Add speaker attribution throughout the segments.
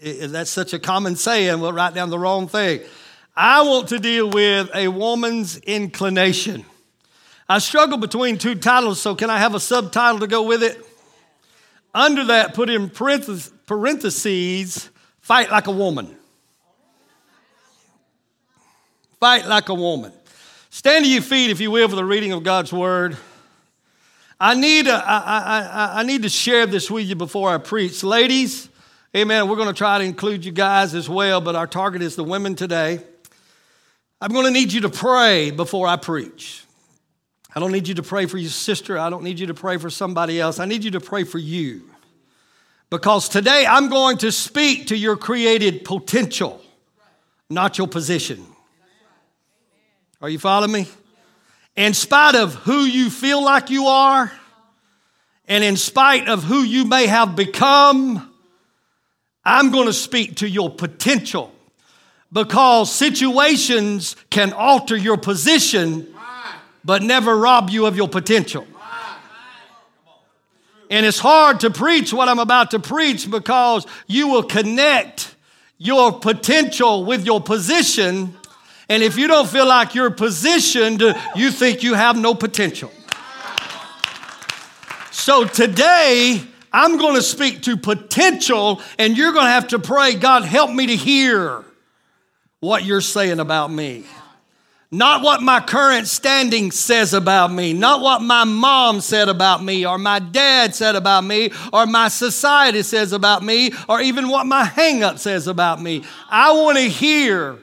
Speaker 1: that's such a common saying, we'll write down the wrong thing. I want to deal with a woman's inclination. I struggle between two titles, so can I have a subtitle to go with it? Under that, put in parentheses, fight like a woman. Fight like a woman. Stand to your feet, if you will, for the reading of God's word. I need, a, I, I, I need to share this with you before I preach. Ladies, amen, we're going to try to include you guys as well, but our target is the women today. I'm going to need you to pray before I preach. I don't need you to pray for your sister. I don't need you to pray for somebody else. I need you to pray for you. Because today I'm going to speak to your created potential, not your position. Are you following me? In spite of who you feel like you are, and in spite of who you may have become, I'm going to speak to your potential because situations can alter your position but never rob you of your potential. And it's hard to preach what I'm about to preach because you will connect your potential with your position. And if you don't feel like you're positioned, you think you have no potential. So today, I'm going to speak to potential, and you're going to have to pray, God, help me to hear what you're saying about me. Not what my current standing says about me, not what my mom said about me, or my dad said about me, or my society says about me, or even what my hang up says about me. I want to hear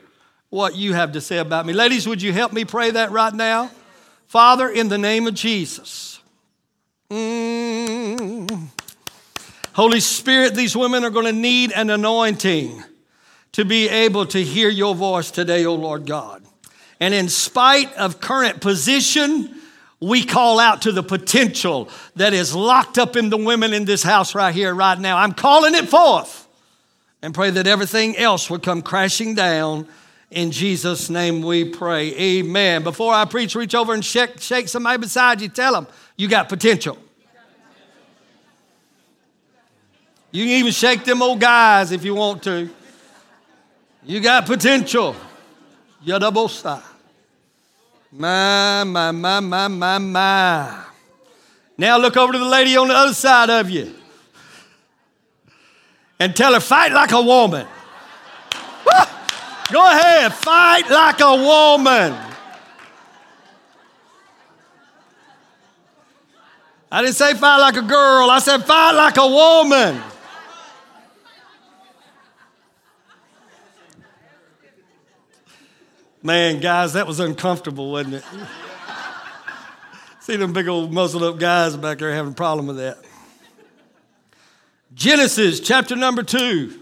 Speaker 1: what you have to say about me. Ladies, would you help me pray that right now? Father, in the name of Jesus. Mm. Holy Spirit, these women are going to need an anointing to be able to hear your voice today, O oh Lord God. And in spite of current position, we call out to the potential that is locked up in the women in this house right here, right now. I'm calling it forth and pray that everything else would come crashing down. In Jesus' name we pray. Amen. Before I preach, reach over and shake, shake somebody beside you. Tell them you got potential. You can even shake them old guys if you want to. You got potential. Yadabosa. My, my, my, my, my, my. Now look over to the lady on the other side of you and tell her, fight like a woman. Go ahead, fight like a woman. I didn't say fight like a girl, I said fight like a woman. Man, guys, that was uncomfortable, wasn't it? See them big old muzzled up guys back there having a problem with that. Genesis chapter number two,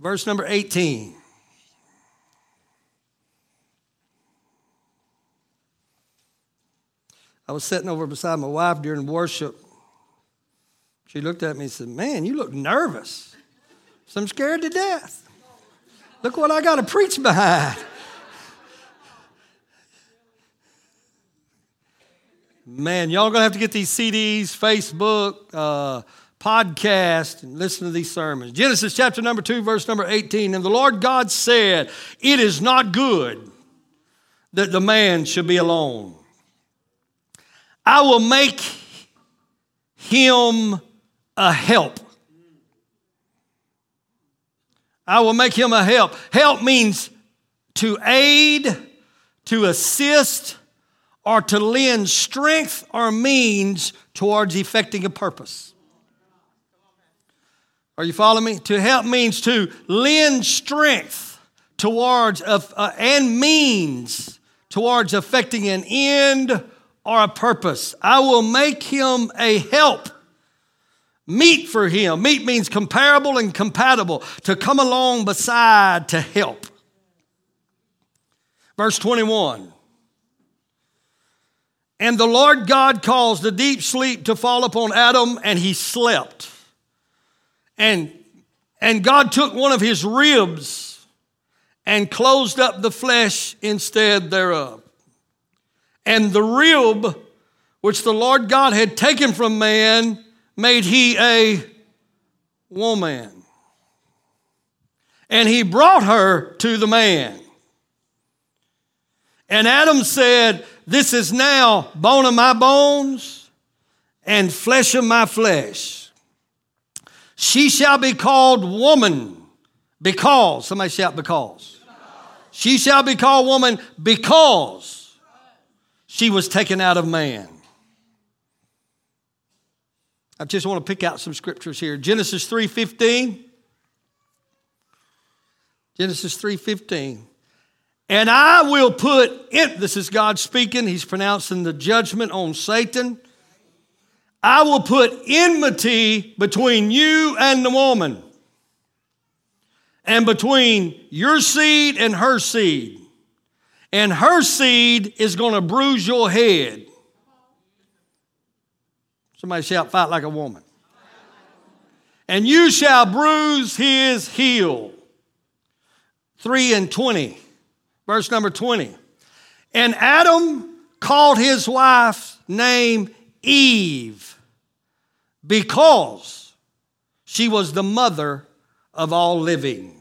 Speaker 1: verse number 18. I was sitting over beside my wife during worship. She looked at me and said, Man, you look nervous. So I'm scared to death. Look what I got to preach behind. Man, y'all gonna have to get these CDs, Facebook, uh, podcast, and listen to these sermons. Genesis chapter number 2, verse number 18. And the Lord God said, It is not good that the man should be alone. I will make him a help I will make him a help. Help means to aid, to assist, or to lend strength or means towards effecting a purpose. Are you following me? To help means to lend strength towards uh, and means towards effecting an end or a purpose. I will make him a help meet for him. Meet means comparable and compatible, to come along beside to help. Verse 21 And the Lord God caused a deep sleep to fall upon Adam, and he slept. And, and God took one of his ribs and closed up the flesh instead thereof. And the rib which the Lord God had taken from man made he a woman. And he brought her to the man. And Adam said, This is now bone of my bones and flesh of my flesh. She shall be called woman because, somebody shout, because. She shall be called woman because she was taken out of man. I just want to pick out some scriptures here. Genesis 3:15. Genesis 3:15. And I will put in, this is God speaking, he's pronouncing the judgment on Satan. I will put enmity between you and the woman, and between your seed and her seed. And her seed is going to bruise your head. Somebody shout, fight like a woman. And you shall bruise his heel. 3 and 20. Verse number 20. And Adam called his wife's name Eve because she was the mother of all living.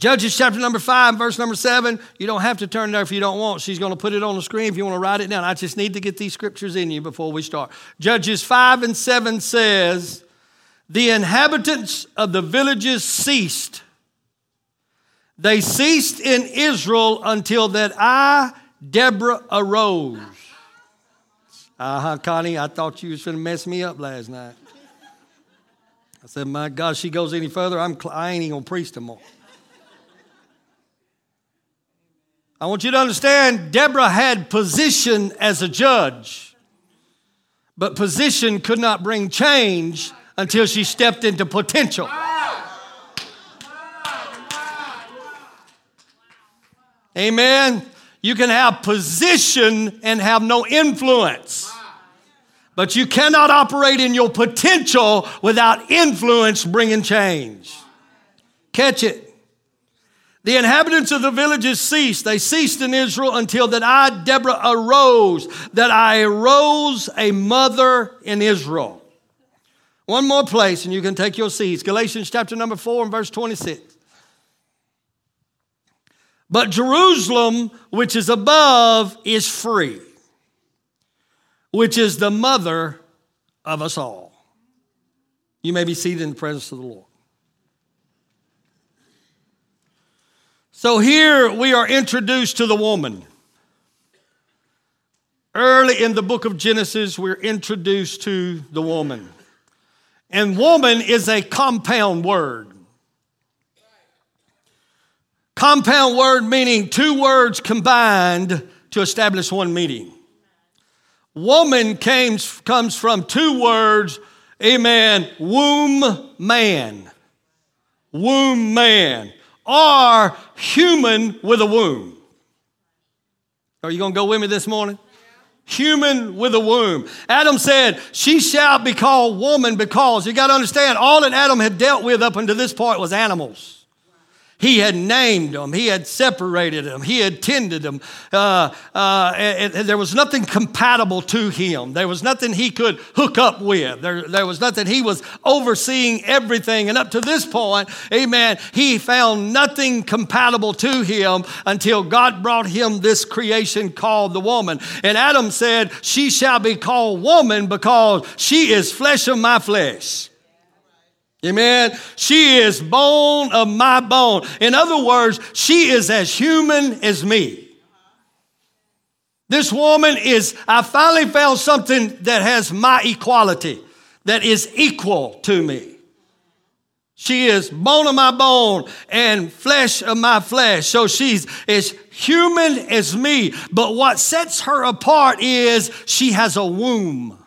Speaker 1: Judges chapter number five, verse number seven. You don't have to turn there if you don't want. She's going to put it on the screen if you want to write it down. I just need to get these scriptures in you before we start. Judges five and seven says, The inhabitants of the villages ceased they ceased in Israel until that I, Deborah, arose. Uh huh, Connie, I thought you was going to mess me up last night. I said, My God, she goes any further, I'm, I ain't even going to preach no more. I want you to understand Deborah had position as a judge, but position could not bring change until she stepped into potential. Amen. You can have position and have no influence. But you cannot operate in your potential without influence bringing change. Catch it. The inhabitants of the villages ceased. They ceased in Israel until that I, Deborah, arose, that I arose a mother in Israel. One more place, and you can take your seats. Galatians chapter number 4 and verse 26. But Jerusalem, which is above, is free, which is the mother of us all. You may be seated in the presence of the Lord. So here we are introduced to the woman. Early in the book of Genesis, we're introduced to the woman. And woman is a compound word. Compound word meaning two words combined to establish one meaning. Woman came, comes from two words, amen, womb man. Womb man. Or human with a womb. Are you going to go with me this morning? Human with a womb. Adam said, She shall be called woman because you got to understand, all that Adam had dealt with up until this point was animals. He had named them, He had separated them, He had tended them. Uh, uh, and, and there was nothing compatible to Him. There was nothing He could hook up with. There, there was nothing. He was overseeing everything. And up to this point, amen, He found nothing compatible to Him until God brought Him this creation called the woman. And Adam said, She shall be called woman because she is flesh of my flesh. Amen. She is bone of my bone. In other words, she is as human as me. This woman is, I finally found something that has my equality, that is equal to me. She is bone of my bone and flesh of my flesh. So she's as human as me. But what sets her apart is she has a womb.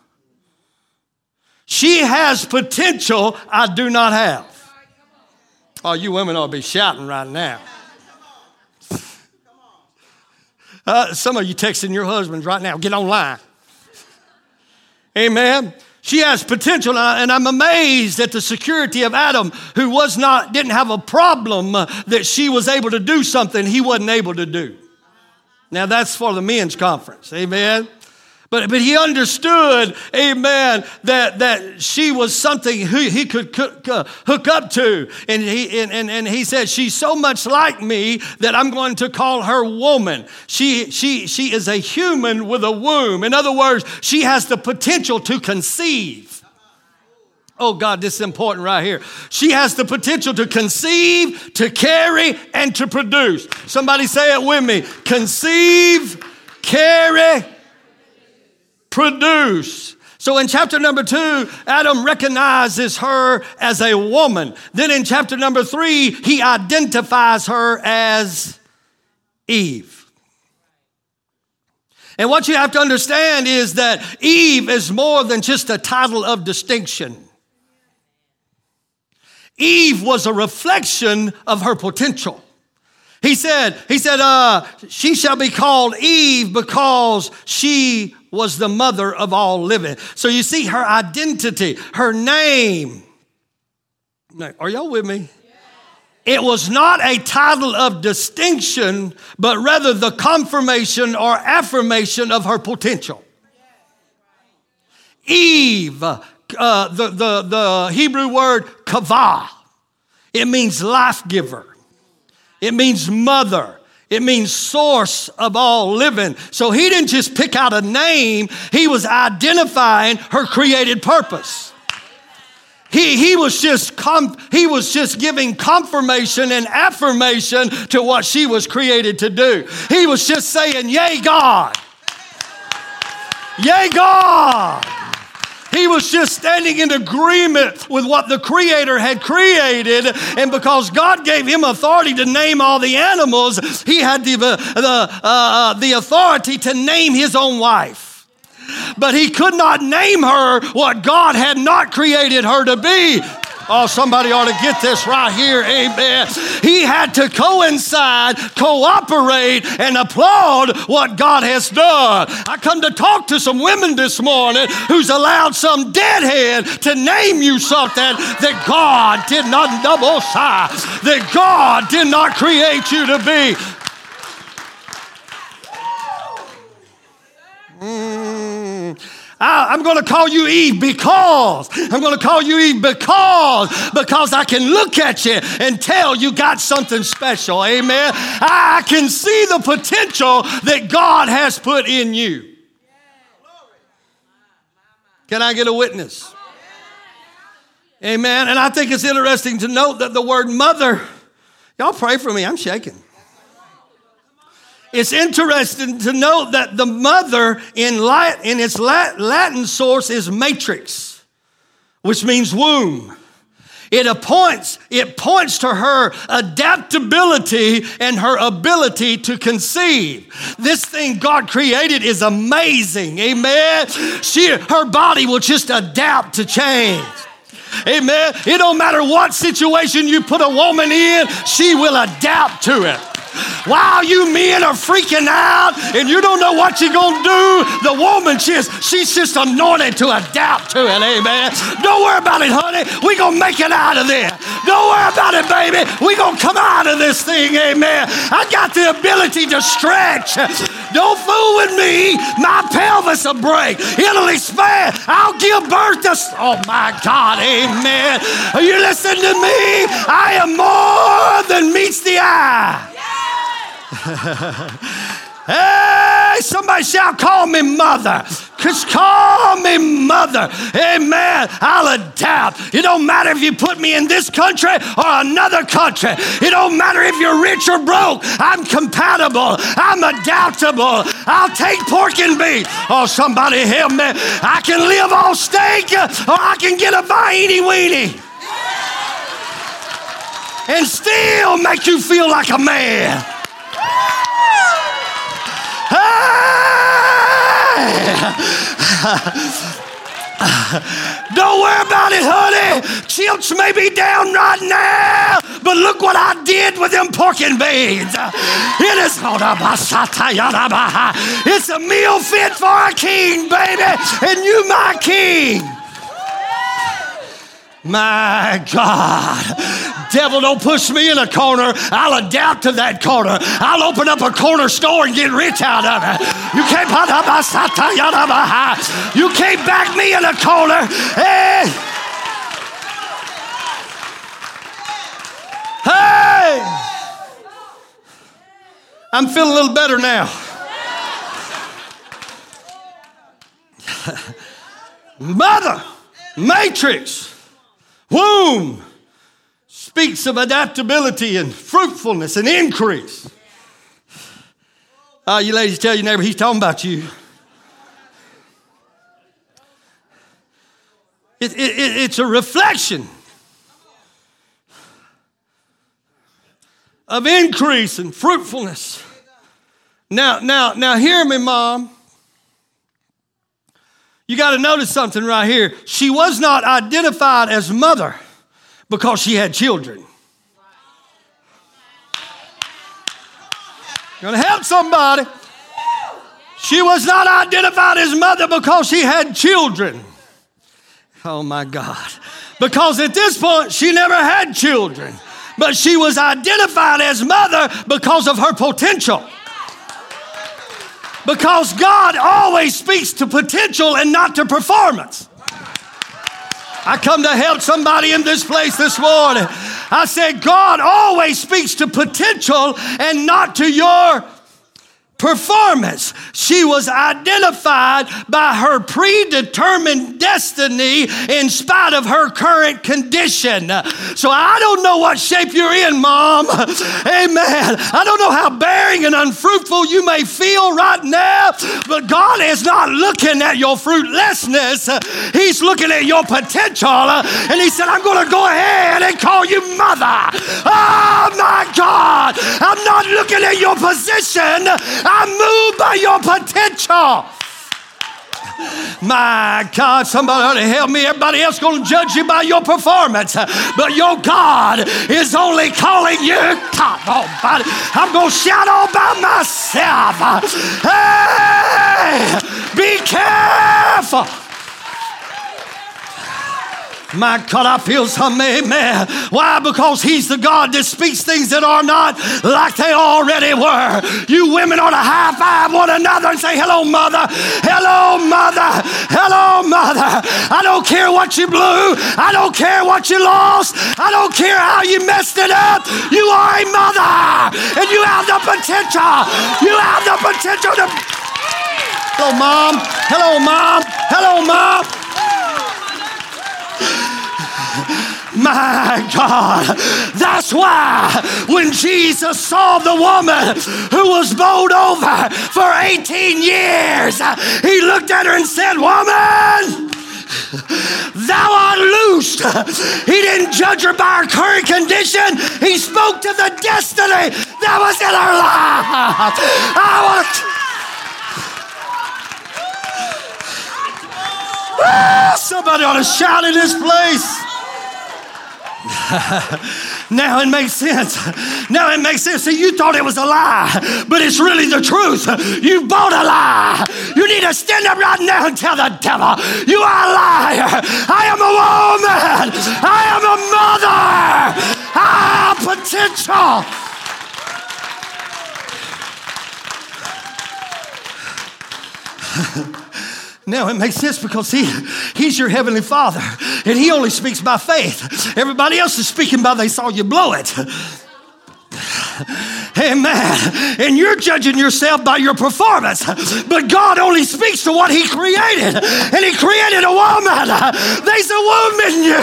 Speaker 1: She has potential I do not have. Oh, you women ought to be shouting right now. Uh, some of you texting your husbands right now, get online. Amen. She has potential, and I'm amazed at the security of Adam, who was not, didn't have a problem that she was able to do something he wasn't able to do. Now that's for the men's conference. Amen. But, but he understood, amen, that, that she was something who he could hook up to. And he, and, and, and he said, She's so much like me that I'm going to call her woman. She, she, she is a human with a womb. In other words, she has the potential to conceive. Oh God, this is important right here. She has the potential to conceive, to carry, and to produce. Somebody say it with me conceive, carry, produce. So in chapter number two, Adam recognizes her as a woman. Then in chapter number three, he identifies her as Eve. And what you have to understand is that Eve is more than just a title of distinction. Eve was a reflection of her potential. He said, he said, uh, she shall be called Eve because she was the mother of all living. So you see her identity, her name. Are y'all with me? It was not a title of distinction, but rather the confirmation or affirmation of her potential. Eve, uh, the, the, the Hebrew word Chavah, it means life giver, it means mother, it means source of all living. So he didn't just pick out a name, he was identifying her created purpose. He, he, was just com- he was just giving confirmation and affirmation to what she was created to do. He was just saying, Yay, God! Yay, God! He was just standing in agreement with what the Creator had created. And because God gave him authority to name all the animals, he had the, uh, the, uh, the authority to name his own wife. But he could not name her what God had not created her to be. Oh, somebody ought to get this right here. Amen. He had to coincide, cooperate, and applaud what God has done. I come to talk to some women this morning who's allowed some deadhead to name you something that God did not double sigh, that God did not create you to be. Mm. I, am going to call you Eve because I'm going to call you Eve because because I can look at you and tell you got something special. Amen. I can see the potential that God has put in you. Can I get a witness? Amen. And I think it's interesting to note that the word mother, y'all pray for me, I'm shaking. It's interesting to note that the mother in, Latin, in its Latin source is matrix, which means womb. It appoints, it points to her adaptability and her ability to conceive. This thing God created is amazing. Amen. She, her body will just adapt to change. Amen. It don't matter what situation you put a woman in, she will adapt to it. While you men are freaking out and you don't know what you're going to do, the woman, she's, she's just anointed to adapt to it, amen. Don't worry about it, honey. We're going to make it out of there. Don't worry about it, baby. We're going to come out of this thing, amen. I got the ability to stretch. Don't fool with me. My pelvis will break. It'll expand. I'll give birth to. Oh my God, amen. Are you listening to me? I am more than meets the eye. hey, somebody shout, call me mother. Cause call me mother. Amen. I'll adapt. It don't matter if you put me in this country or another country. It don't matter if you're rich or broke. I'm compatible. I'm adaptable. I'll take pork and beef. Oh, somebody help me. I can live on steak or I can get a vaini weenie. And still make you feel like a man. Don't worry about it, honey. Chips may be down right now, but look what I did with them pork and beans. It is it's a meal fit for a king, baby, and you my king. My God. Devil, don't push me in a corner. I'll adapt to that corner. I'll open up a corner store and get rich out of it. You can't You can't back me in a corner. Hey. Hey. I'm feeling a little better now. Mother, matrix womb speaks of adaptability and fruitfulness and increase. Uh, you ladies tell your neighbor he's talking about you. It, it, it, it's a reflection of increase and fruitfulness. Now, now, now, hear me, mom. You got to notice something right here. She was not identified as mother because she had children. Gonna help somebody. She was not identified as mother because she had children. Oh my God. Because at this point, she never had children, but she was identified as mother because of her potential. Because God always speaks to potential and not to performance. I come to help somebody in this place this morning. I said, God always speaks to potential and not to your performance. She was identified by her predetermined destiny in spite of her current condition. So I don't know what shape you're in, Mom. Amen. I don't know how bearing and unfruitful you may feel right now, but God is not looking at your fruitlessness. He's looking at your potential. And He said, I'm going to go ahead and call you mother. Oh my God. I'm not looking at your position. I'm moved by your potential. My God, somebody ought to help me. Everybody else going to judge you by your performance, but your God is only calling you. God Almighty, I'm going to shout all by myself. Hey, be careful. My God, I feel some amen. Why? Because He's the God that speaks things that are not like they already were. You women ought to high five one another and say, Hello, mother. Hello, mother. Hello, mother. I don't care what you blew. I don't care what you lost. I don't care how you messed it up. You are a mother and you have the potential. You have the potential to. Hello, mom. Hello, mom. Hello, mom. My God, that's why when Jesus saw the woman who was bowled over for 18 years, he looked at her and said, Woman, thou art loosed. He didn't judge her by her current condition, he spoke to the destiny that was in her life. I want. Somebody ought to shout in this place. now it makes sense. Now it makes sense. See, you thought it was a lie, but it's really the truth. You bought a lie. You need to stand up right now and tell the devil, you are a liar. I am a woman. I am a mother. I have potential. Now it makes sense because he, he's your heavenly father and he only speaks by faith. Everybody else is speaking by they saw you blow it. Amen. And you're judging yourself by your performance. But God only speaks to what He created. And He created a woman. There's a woman in you.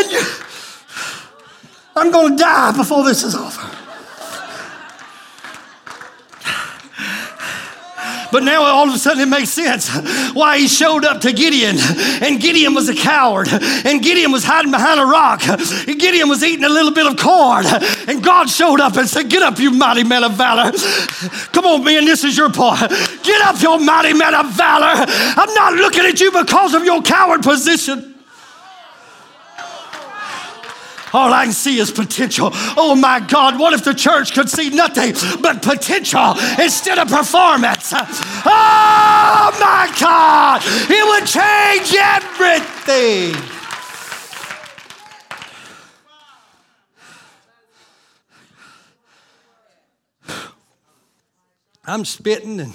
Speaker 1: And you, I'm going to die before this is over. But now all of a sudden it makes sense why he showed up to Gideon. And Gideon was a coward. And Gideon was hiding behind a rock. And Gideon was eating a little bit of corn. And God showed up and said, Get up, you mighty man of valor. Come on, man, this is your part. Get up, you mighty man of valor. I'm not looking at you because of your coward position. All I can see is potential. Oh my God, what if the church could see nothing but potential instead of performance? Oh my God, it would change everything. I'm spitting and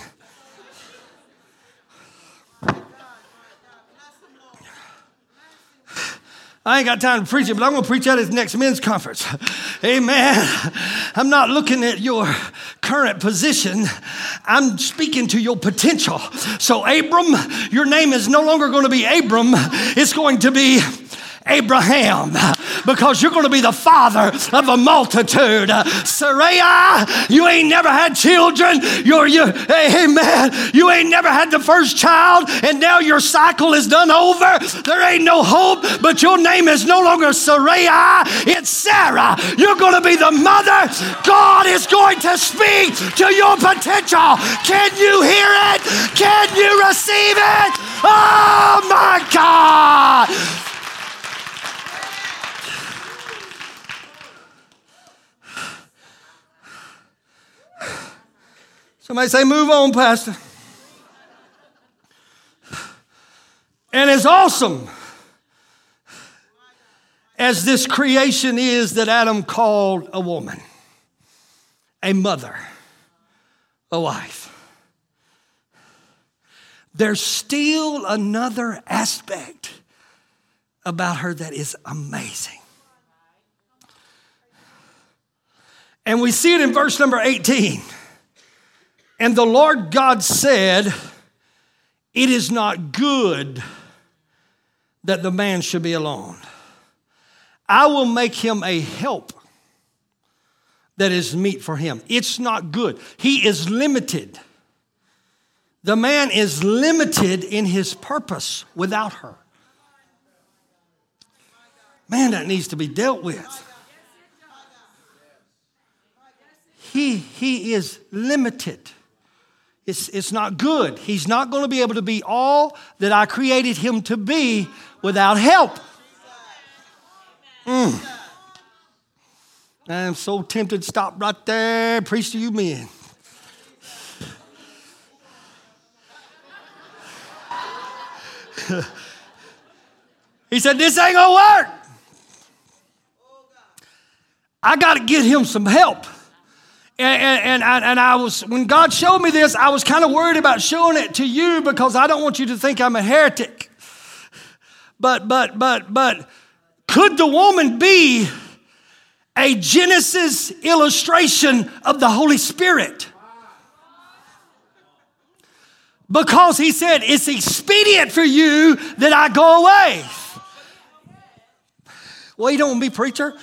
Speaker 1: I ain't got time to preach it, but I'm going to preach at his next men's conference. Amen. I'm not looking at your current position. I'm speaking to your potential. So, Abram, your name is no longer going to be Abram. It's going to be Abraham because you're going to be the father of a multitude. Sarai, you ain't never had children. You're, you, man, you ain't never had the first child, and now your cycle is done over. There ain't no hope, but your name is no longer Sarai, it's Sarah. You're going to be the mother. God is going to speak to your potential. Can you hear it? Can you receive it? Oh my God! Somebody say, Move on, Pastor. And as awesome as this creation is that Adam called a woman, a mother, a wife, there's still another aspect about her that is amazing. And we see it in verse number 18. And the Lord God said, It is not good that the man should be alone. I will make him a help that is meet for him. It's not good. He is limited. The man is limited in his purpose without her. Man, that needs to be dealt with. He, he is limited. It's, it's not good. He's not going to be able to be all that I created him to be without help. Mm. I'm so tempted to stop right there, preach to you men. he said, This ain't gonna work. I got to get him some help. And, and, and, and, I was, when God showed me this, I was kind of worried about showing it to you because I don't want you to think I'm a heretic. But, but, but, but, could the woman be a Genesis illustration of the Holy Spirit? Because he said, It's expedient for you that I go away. Well, you don't want to be preacher?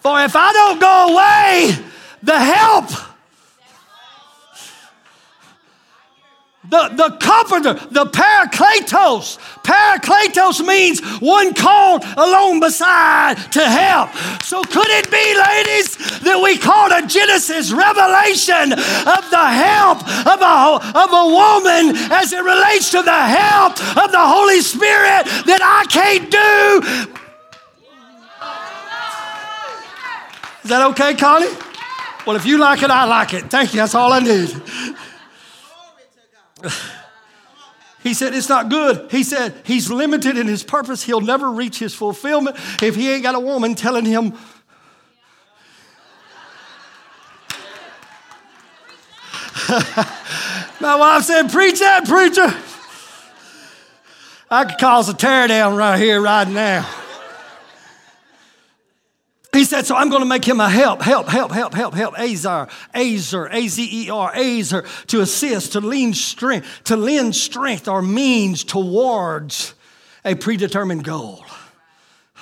Speaker 1: For if I don't go away, the help, the, the comforter, the parakletos. Parakletos means one called alone beside to help. So could it be, ladies, that we call a Genesis revelation of the help of a, of a woman as it relates to the help of the Holy Spirit that I can't do? Is that okay, Connie? Well, if you like it, I like it. Thank you. That's all I need. He said, It's not good. He said, He's limited in his purpose. He'll never reach his fulfillment if he ain't got a woman telling him. My wife said, Preach that, preacher. I could cause a tear down right here, right now. He said, So I'm going to make him a help, help, help, help, help, help. Azar, Azer, A Z E R, Azer, to assist, to lean strength, to lend strength or means towards a predetermined goal.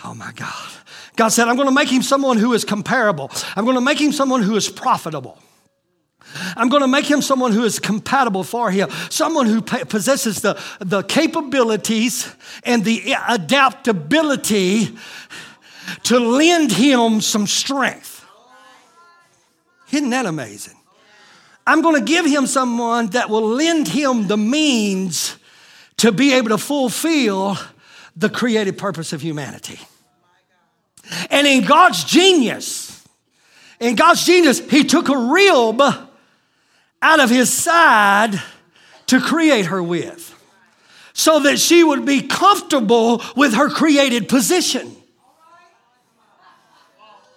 Speaker 1: Oh my God. God said, I'm going to make him someone who is comparable. I'm going to make him someone who is profitable. I'm going to make him someone who is compatible for him, someone who possesses the, the capabilities and the adaptability to lend him some strength. Isn't that amazing? I'm going to give him someone that will lend him the means to be able to fulfill the creative purpose of humanity. And in God's genius, in God's genius, he took a rib out of his side to create her with so that she would be comfortable with her created position.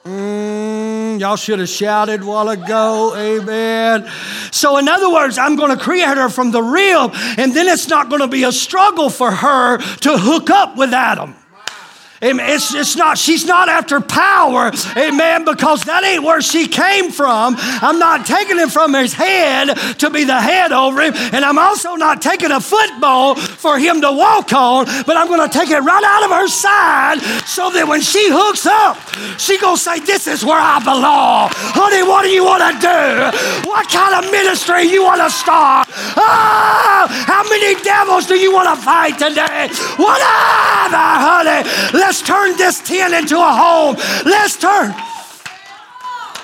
Speaker 1: Mm, y'all should have shouted while ago, amen. So, in other words, I'm going to create her from the rib, and then it's not going to be a struggle for her to hook up with Adam. It's, it's not, she's not after power, amen, because that ain't where she came from. I'm not taking him from his head to be the head over him, and I'm also not taking a football for him to walk on, but I'm gonna take it right out of her side so that when she hooks up, she gonna say, This is where I belong. Honey, what do you wanna do? What kind of ministry you wanna start? Oh, how many devils do you wanna fight today? Whatever, honey. Let's Let's turn this tent into a home. Let's turn.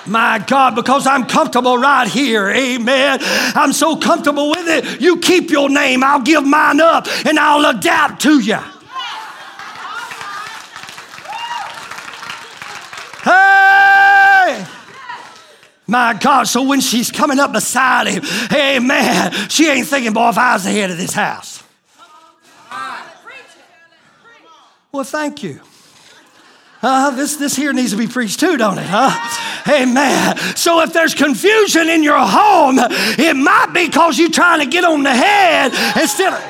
Speaker 1: My God, because I'm comfortable right here. Amen. I'm so comfortable with it. You keep your name. I'll give mine up and I'll adapt to you. Hey! My God, so when she's coming up beside him, amen, she ain't thinking, boy, if I was the head of this house. Well, thank you. Uh, this, this here needs to be preached too, don't it? Huh? Amen. So if there's confusion in your home, it might be because you're trying to get on the head instead of.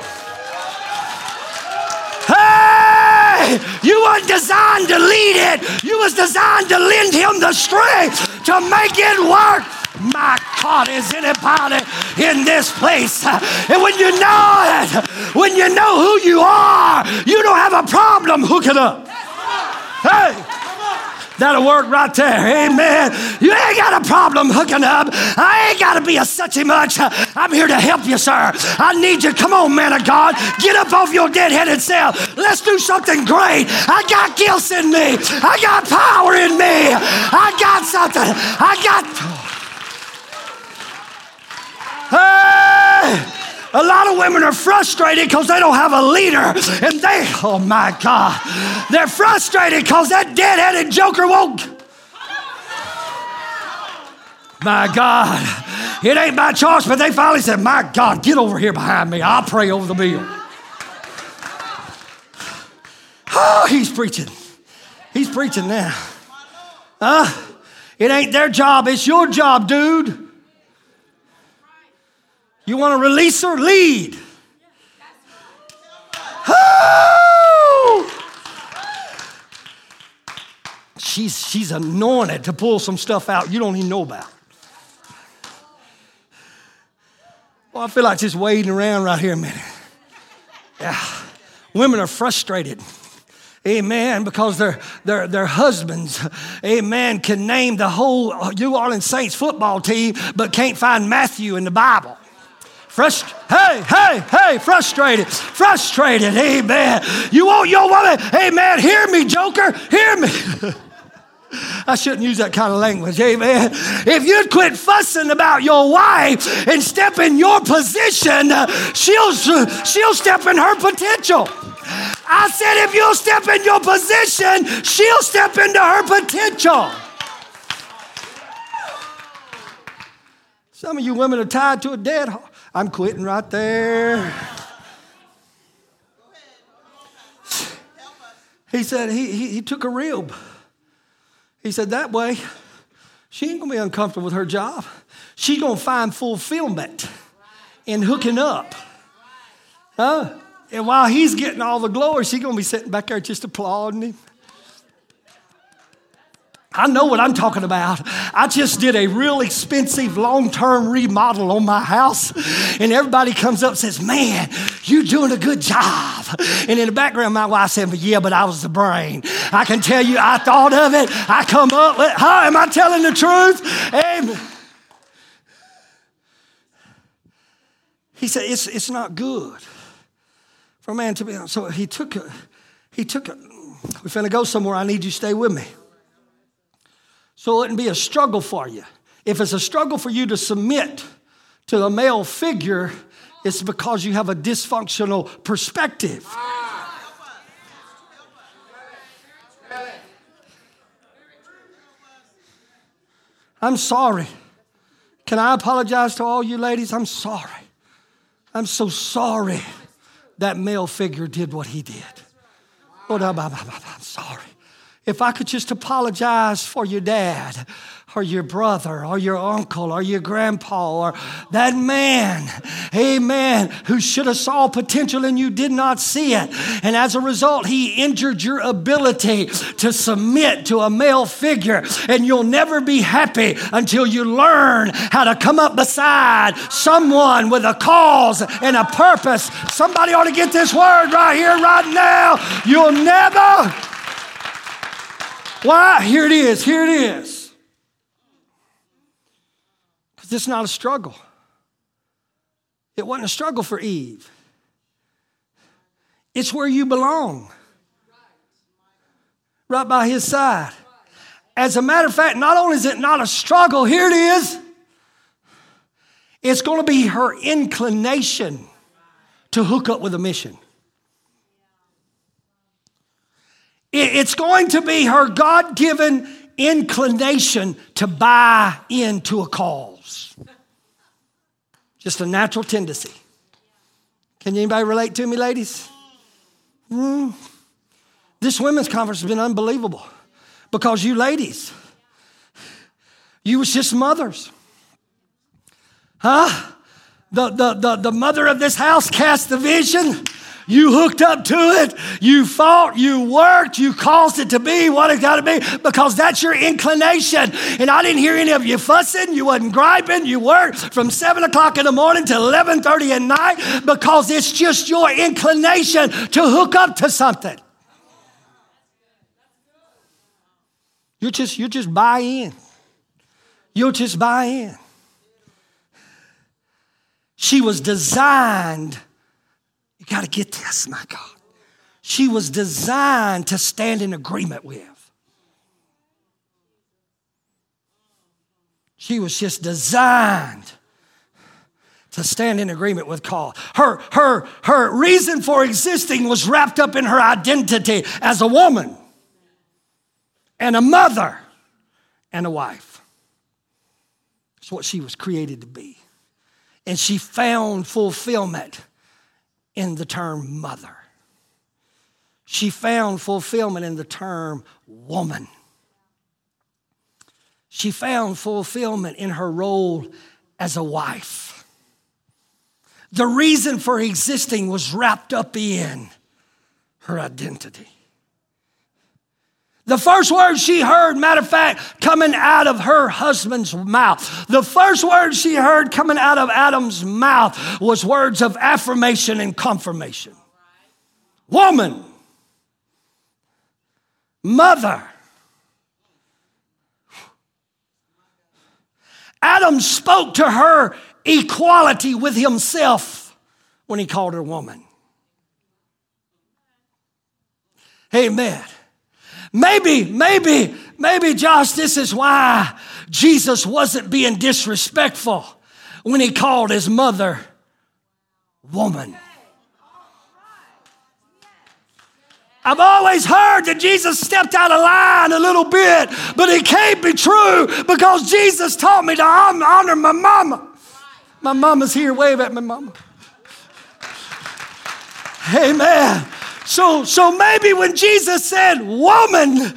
Speaker 1: Hey! You weren't designed to lead it. You was designed to lend him the strength to make it work. My God, is anybody in this place? And when you know it, when you know who you are, you don't have a problem hooking up. Hey! That'll work right there. Amen. You ain't got a problem hooking up. I ain't got to be a suchy much. I'm here to help you, sir. I need you. Come on, man of God. Get up off your dead-headed self. Let's do something great. I got gifts in me. I got power in me. I got something. I got. A lot of women are frustrated because they don't have a leader. And they, oh my God, they're frustrated because that dead-headed joker won't. My God, it ain't my choice, but they finally said, My God, get over here behind me. I'll pray over the meal. Oh, he's preaching. He's preaching now. Huh? It ain't their job, it's your job, dude. You want to release her? Lead. She's, she's anointed to pull some stuff out you don't even know about. Well, I feel like just waiting around right here a minute. Yeah. Women are frustrated. Amen. Because their, their, their husbands, amen, can name the whole New Orleans Saints football team, but can't find Matthew in the Bible. Frust- hey, hey, hey, frustrated, frustrated, amen. You want your woman, amen, hear me, joker, hear me. I shouldn't use that kind of language, amen. If you'd quit fussing about your wife and step in your position, she'll, she'll step in her potential. I said, if you'll step in your position, she'll step into her potential. Some of you women are tied to a dead horse. I'm quitting right there. He said he, he, he took a rib. He said that way, she ain't gonna be uncomfortable with her job. She's gonna find fulfillment in hooking up. Huh? And while he's getting all the glory, she's gonna be sitting back there just applauding him. I know what I'm talking about. I just did a real expensive long term remodel on my house, and everybody comes up and says, Man, you're doing a good job. And in the background, my wife said, Yeah, but I was the brain. I can tell you, I thought of it. I come up with, huh? Am I telling the truth? Amen. he said, it's, it's not good for a man to be. So he took a, he took a, we're finna go somewhere. I need you to stay with me. So it wouldn't be a struggle for you. If it's a struggle for you to submit to a male figure, it's because you have a dysfunctional perspective. I'm sorry. Can I apologize to all you ladies? I'm sorry. I'm so sorry that male figure did what he did. Oh, I'm sorry. If I could just apologize for your dad or your brother or your uncle or your grandpa or that man, amen, who should have saw potential and you did not see it. And as a result, he injured your ability to submit to a male figure. And you'll never be happy until you learn how to come up beside someone with a cause and a purpose. Somebody ought to get this word right here, right now. You'll never. Why? Here it is. Here it is. Because it's not a struggle. It wasn't a struggle for Eve. It's where you belong, right by his side. As a matter of fact, not only is it not a struggle, here it is, it's going to be her inclination to hook up with a mission. It's going to be her God given inclination to buy into a cause. Just a natural tendency. Can anybody relate to me, ladies? Mm. This women's conference has been unbelievable because you ladies, you was just mothers. Huh? The, the, the, the mother of this house cast the vision. You hooked up to it. You fought. You worked. You caused it to be what it got to be because that's your inclination. And I didn't hear any of you fussing. You wasn't griping. You worked from 7 o'clock in the morning to 11.30 at night because it's just your inclination to hook up to something. You just, you just buy in. You'll just buy in. She was designed got to get this, my God. She was designed to stand in agreement with. She was just designed to stand in agreement with call. Her, her, her reason for existing was wrapped up in her identity as a woman and a mother and a wife. It's what she was created to be. And she found fulfillment in the term mother. She found fulfillment in the term woman. She found fulfillment in her role as a wife. The reason for existing was wrapped up in her identity. The first word she heard, matter of fact, coming out of her husband's mouth, the first word she heard coming out of Adam's mouth was words of affirmation and confirmation. Woman, mother. Adam spoke to her equality with himself when he called her woman. Amen. Maybe, maybe, maybe, Josh, this is why Jesus wasn't being disrespectful when he called his mother woman. I've always heard that Jesus stepped out of line a little bit, but it can't be true because Jesus taught me to honor my mama. My mama's here. Wave at my mama. Amen. So, so maybe when Jesus said woman,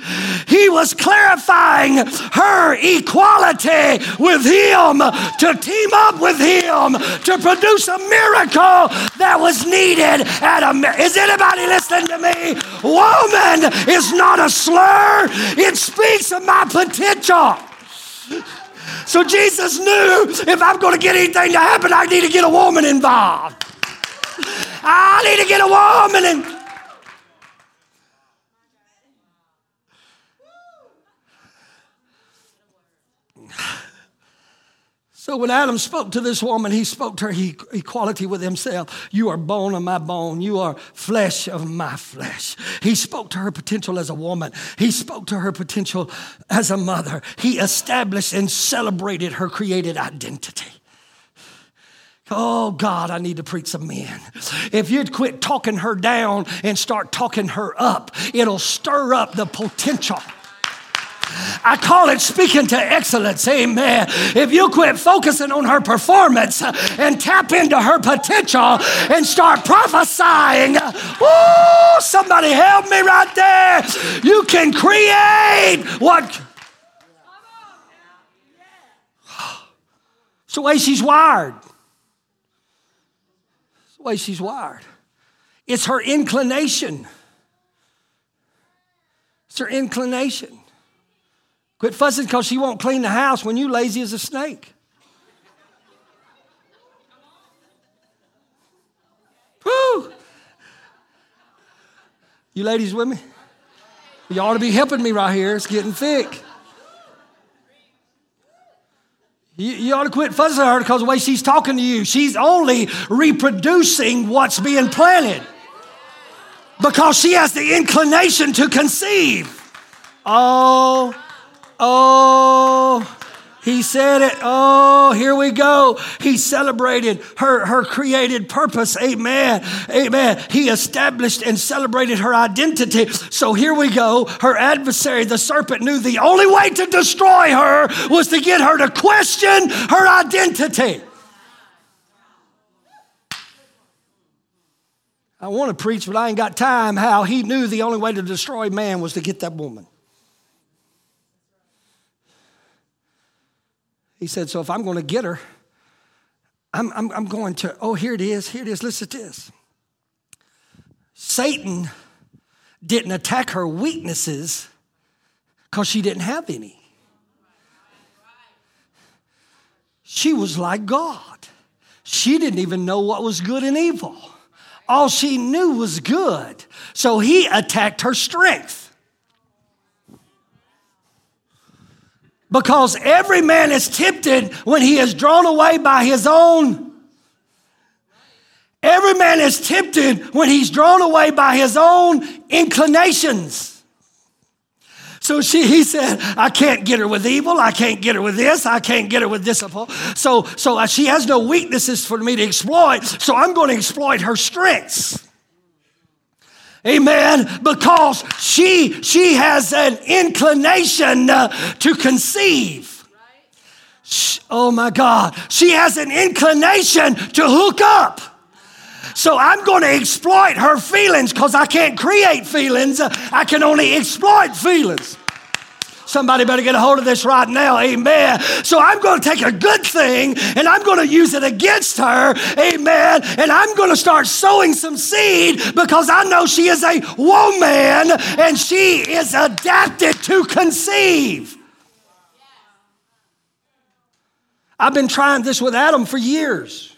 Speaker 1: he was clarifying her equality with him to team up with him to produce a miracle that was needed at a is anybody listening to me? Woman is not a slur. It speaks of my potential. So jesus knew if i'm going to get anything to happen i need to get a woman involved. I need to get a woman in So when Adam spoke to this woman, he spoke to her equality with himself. You are bone of my bone. You are flesh of my flesh. He spoke to her potential as a woman. He spoke to her potential as a mother. He established and celebrated her created identity. Oh God, I need to preach some men. If you'd quit talking her down and start talking her up, it'll stir up the potential I call it speaking to excellence. Amen. If you quit focusing on her performance and tap into her potential and start prophesying, oh, somebody help me right there. You can create what. It's the way she's wired. It's the way she's wired. It's her inclination. It's her inclination. Quit fussing because she won't clean the house when you lazy as a snake. Woo! You ladies with me? You ought to be helping me right here. It's getting thick. You, you ought to quit fussing at her because the way she's talking to you, she's only reproducing what's being planted because she has the inclination to conceive. Oh, Oh, he said it. Oh, here we go. He celebrated her, her created purpose. Amen. Amen. He established and celebrated her identity. So here we go. Her adversary, the serpent, knew the only way to destroy her was to get her to question her identity. I want to preach, but I ain't got time. How he knew the only way to destroy man was to get that woman. He said, So if I'm going to get her, I'm, I'm, I'm going to, oh, here it is, here it is, listen to this. Satan didn't attack her weaknesses because she didn't have any. She was like God. She didn't even know what was good and evil. All she knew was good. So he attacked her strength. Because every man is tempted when he is drawn away by his own. Every man is tempted when he's drawn away by his own inclinations. So she, he said, I can't get her with evil. I can't get her with this. I can't get her with this. So, so she has no weaknesses for me to exploit. So I'm going to exploit her strengths. Amen. Because she she has an inclination uh, to conceive. Oh my God. She has an inclination to hook up. So I'm going to exploit her feelings because I can't create feelings. I can only exploit feelings. Somebody better get a hold of this right now. Amen. So I'm going to take a good thing and I'm going to use it against her. Amen. And I'm going to start sowing some seed because I know she is a woman and she is adapted to conceive. I've been trying this with Adam for years,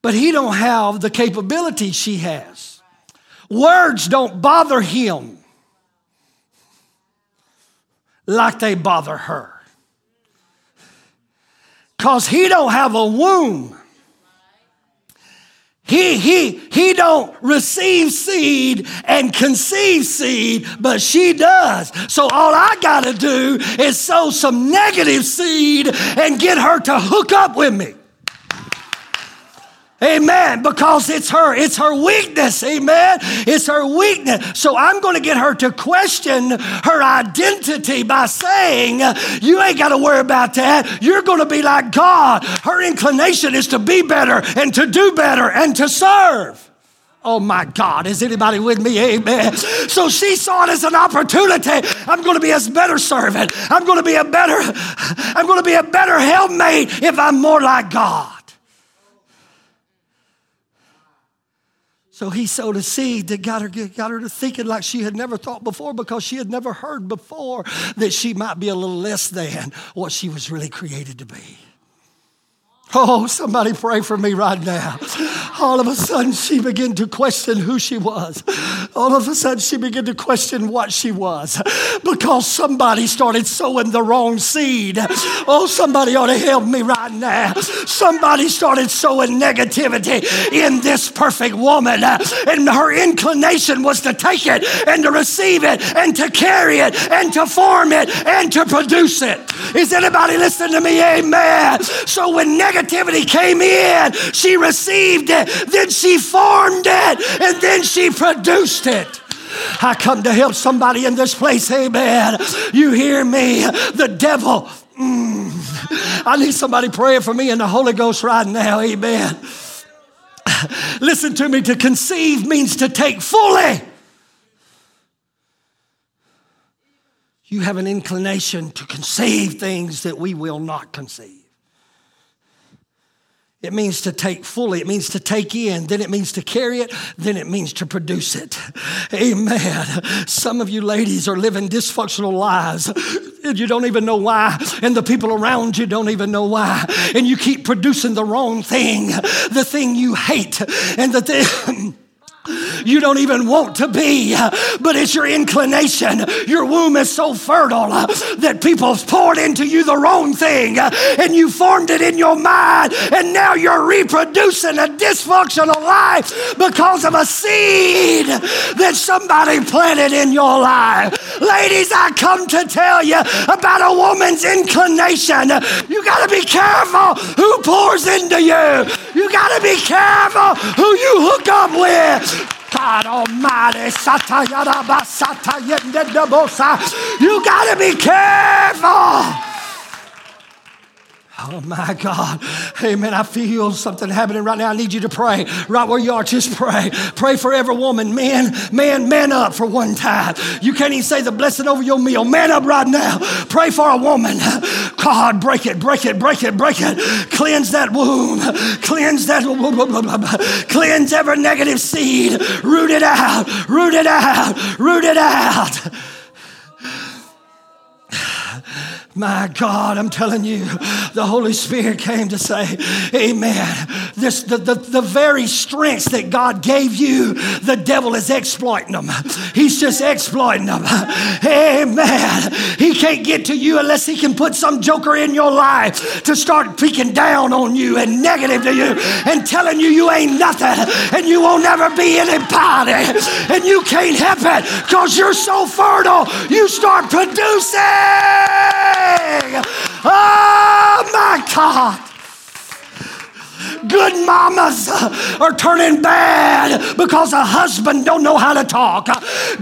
Speaker 1: but he don't have the capability she has. Words don't bother him like they bother her. Cause he don't have a womb. He, he, he don't receive seed and conceive seed, but she does. So all I gotta do is sow some negative seed and get her to hook up with me. Amen. Because it's her, it's her weakness. Amen. It's her weakness. So I'm going to get her to question her identity by saying, You ain't got to worry about that. You're going to be like God. Her inclination is to be better and to do better and to serve. Oh my God, is anybody with me? Amen. So she saw it as an opportunity. I'm going to be a better servant. I'm going to be a better, I'm going to be a better helpmate if I'm more like God. So he sowed a seed that got her, got her to thinking like she had never thought before because she had never heard before that she might be a little less than what she was really created to be. Oh, somebody pray for me right now. All of a sudden, she began to question who she was. all of a sudden she began to question what she was because somebody started sowing the wrong seed. Oh, somebody ought to help me right now. Somebody started sowing negativity in this perfect woman, and her inclination was to take it and to receive it and to carry it and to form it and to produce it. Is anybody listening to me? Amen. So when negativity came in, she received it, then she formed it, and then she produced it. I come to help somebody in this place, amen. You hear me? The devil. Mm, I need somebody praying for me in the Holy Ghost right now, amen. Listen to me, to conceive means to take fully. You have an inclination to conceive things that we will not conceive. It means to take fully. It means to take in. Then it means to carry it. Then it means to produce it. Amen. Some of you ladies are living dysfunctional lives and you don't even know why. And the people around you don't even know why. And you keep producing the wrong thing, the thing you hate, and the thing. you don't even want to be, but it's your inclination. Your womb is so fertile uh, that people's poured into you the wrong thing uh, and you formed it in your mind, and now you're reproducing a dysfunctional life because of a seed that somebody planted in your life. Ladies, I come to tell you about a woman's inclination. You got to be careful who pours into you, you got to be careful who you hook up with. God Almighty, you got to be careful. Oh my God. Amen. I feel something happening right now. I need you to pray. Right where you are, just pray. Pray for every woman. Man, man, man up for one time. You can't even say the blessing over your meal. Man up right now. Pray for a woman. God, break it, break it, break it, break it. Cleanse that womb. Cleanse that. Cleanse every negative seed. Root it out. Root it out. Root it out. My God, I'm telling you, the Holy Spirit came to say, Amen. This, the, the, the very strengths that God gave you, the devil is exploiting them. He's just exploiting them. Amen. He can't get to you unless he can put some joker in your life to start speaking down on you and negative to you and telling you you ain't nothing and you won't never be anybody and you can't help it because you're so fertile. You start producing. Oh my God. Good mamas are turning bad because a husband don't know how to talk.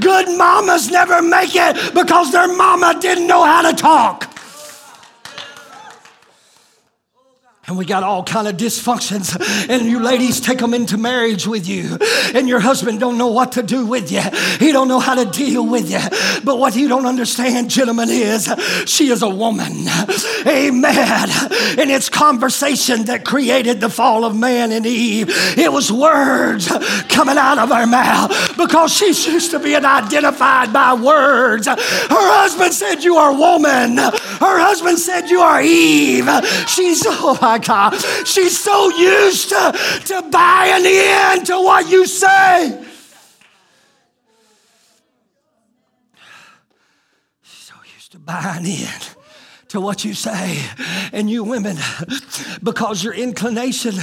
Speaker 1: Good mamas never make it because their mama didn't know how to talk. And we got all kind of dysfunctions. And you ladies take them into marriage with you. And your husband don't know what to do with you. He don't know how to deal with you. But what you don't understand gentlemen is she is a woman. Amen. And it's conversation that created the fall of man and eve. It was words coming out of her mouth because she's used to being identified by words. Her husband said you are woman. Her husband said you are eve. She's oh my. She's so used to, to buying in to what you say. She's so used to buying in to what you say. And you women, because your inclination,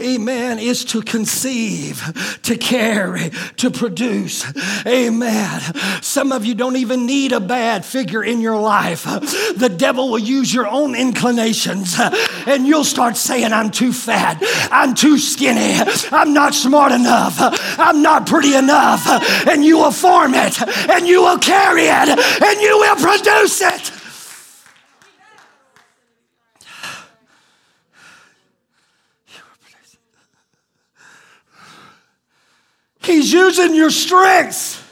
Speaker 1: amen, is to conceive, to carry, to produce. Amen. Some of you don't even need a bad figure in your life. The devil will use your own inclinations and you'll start saying, I'm too fat, I'm too skinny, I'm not smart enough, I'm not pretty enough. And you will form it and you will carry it and you will produce it. He's using your strengths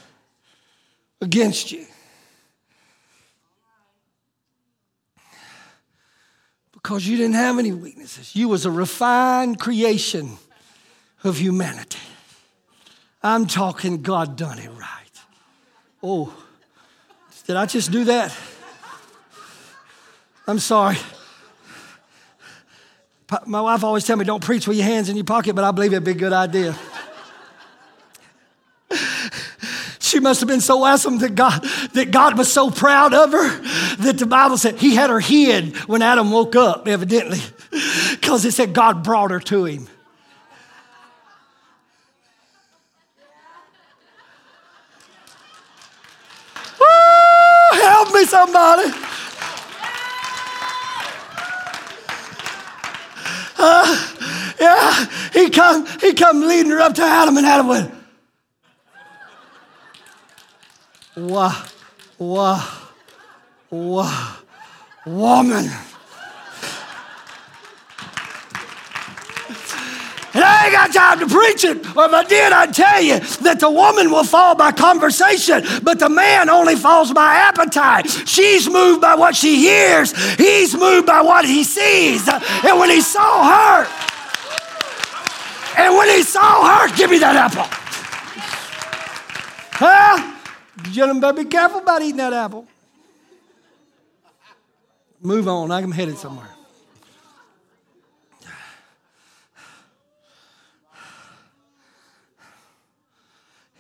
Speaker 1: against you. Because you didn't have any weaknesses. You was a refined creation of humanity. I'm talking God done it right. Oh, did I just do that? I'm sorry. My wife always tell me don't preach with your hands in your pocket, but I believe it'd be a good idea. She must have been so awesome that God, that God was so proud of her that the Bible said he had her hid when Adam woke up, evidently, because it said God brought her to him. Help me, somebody. Uh, yeah, he come, he come leading her up to Adam, and Adam went, Wow, wow, wow, woman. And I ain't got time to preach it. Or if I did, I'd tell you that the woman will fall by conversation, but the man only falls by appetite. She's moved by what she hears, he's moved by what he sees. And when he saw her, and when he saw her, give me that apple. Huh? Gentlemen, better be careful about eating that apple. Move on. I'm headed somewhere.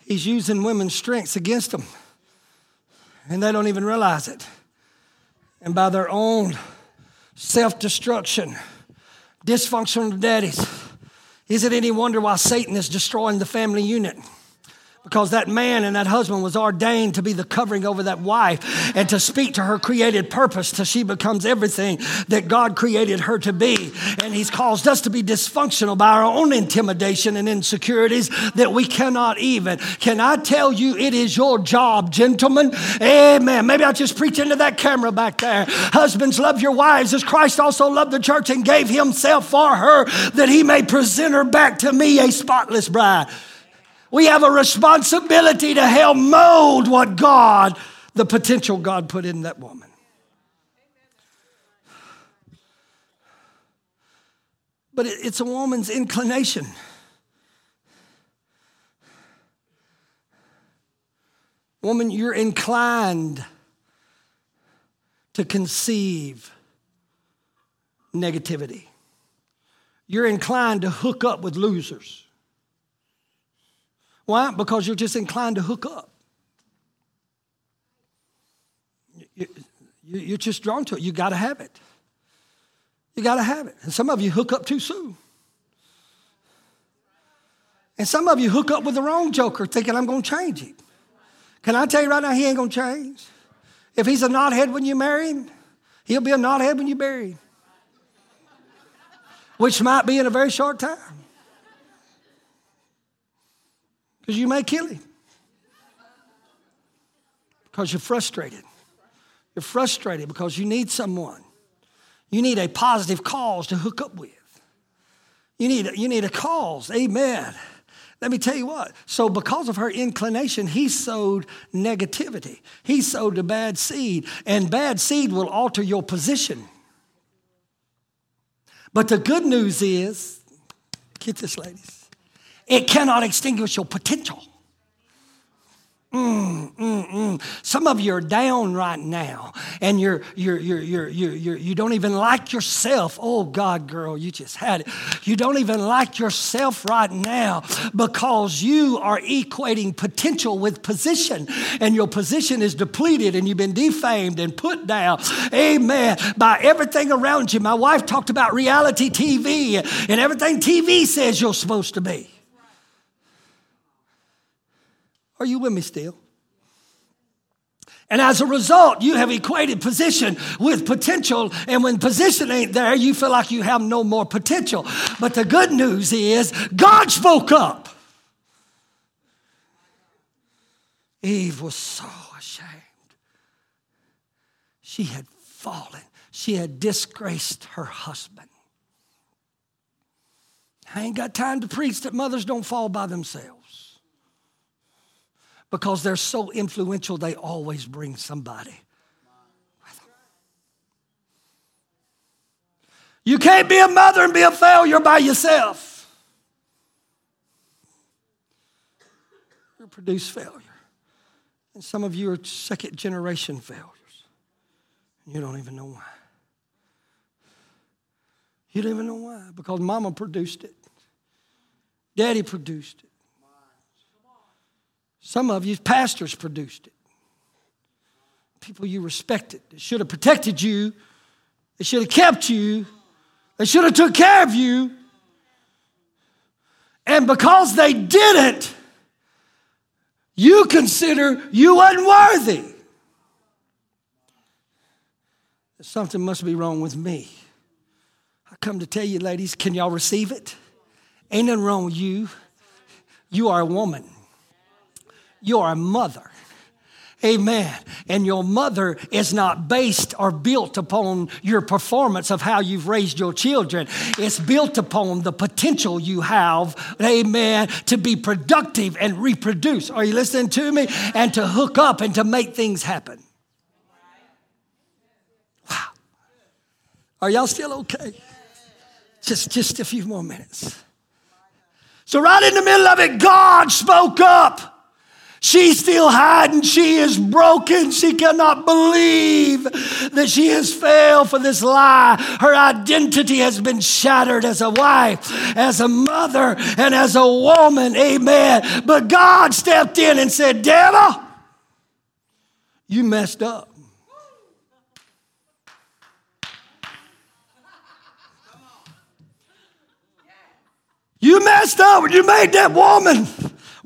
Speaker 1: He's using women's strengths against them, and they don't even realize it. And by their own self destruction, dysfunctional daddies, is it any wonder why Satan is destroying the family unit? Because that man and that husband was ordained to be the covering over that wife and to speak to her created purpose till she becomes everything that God created her to be. And He's caused us to be dysfunctional by our own intimidation and insecurities that we cannot even. Can I tell you, it is your job, gentlemen? Amen. Maybe I'll just preach into that camera back there. Husbands, love your wives as Christ also loved the church and gave Himself for her that He may present her back to me, a spotless bride. We have a responsibility to help mold what God, the potential God put in that woman. But it's a woman's inclination. Woman, you're inclined to conceive negativity. You're inclined to hook up with losers. Why? Because you're just inclined to hook up. You're just drawn to it. You got to have it. You got to have it. And some of you hook up too soon. And some of you hook up with the wrong joker thinking, I'm going to change him. Can I tell you right now, he ain't going to change? If he's a knothead when you marry him, he'll be a knothead when you bury him, which might be in a very short time because you may kill him. Because you're frustrated. You're frustrated because you need someone. You need a positive cause to hook up with. You need, you need a cause. Amen. Let me tell you what. So, because of her inclination, he sowed negativity. He sowed a bad seed, and bad seed will alter your position. But the good news is get this, ladies it cannot extinguish your potential. Mm, mm, mm. Some of you are down right now and you're, you're, you're, you're, you're, you're, you don't even like yourself. Oh, God, girl, you just had it. You don't even like yourself right now because you are equating potential with position and your position is depleted and you've been defamed and put down. Amen. By everything around you. My wife talked about reality TV and everything TV says you're supposed to be. Are you with me still? And as a result, you have equated position with potential. And when position ain't there, you feel like you have no more potential. But the good news is God spoke up. Eve was so ashamed. She had fallen, she had disgraced her husband. I ain't got time to preach that mothers don't fall by themselves because they're so influential, they always bring somebody. You can't be a mother and be a failure by yourself. You produce failure. And some of you are second generation failures. And you don't even know why. You don't even know why. Because mama produced it, daddy produced it. Some of you, pastors produced it. People you respected. They should have protected you. They should have kept you. They should have took care of you. And because they didn't, you consider you unworthy. Something must be wrong with me. I come to tell you, ladies, can y'all receive it? Ain't nothing wrong with you. You are a woman, you are a mother. Amen. And your mother is not based or built upon your performance of how you've raised your children. It's built upon the potential you have, amen, to be productive and reproduce. Are you listening to me? And to hook up and to make things happen. Wow. Are y'all still okay? Just, just a few more minutes. So, right in the middle of it, God spoke up. She's still hiding. She is broken. She cannot believe that she has failed for this lie. Her identity has been shattered as a wife, as a mother, and as a woman. Amen. But God stepped in and said, Devil, you messed up. You messed up when you made that woman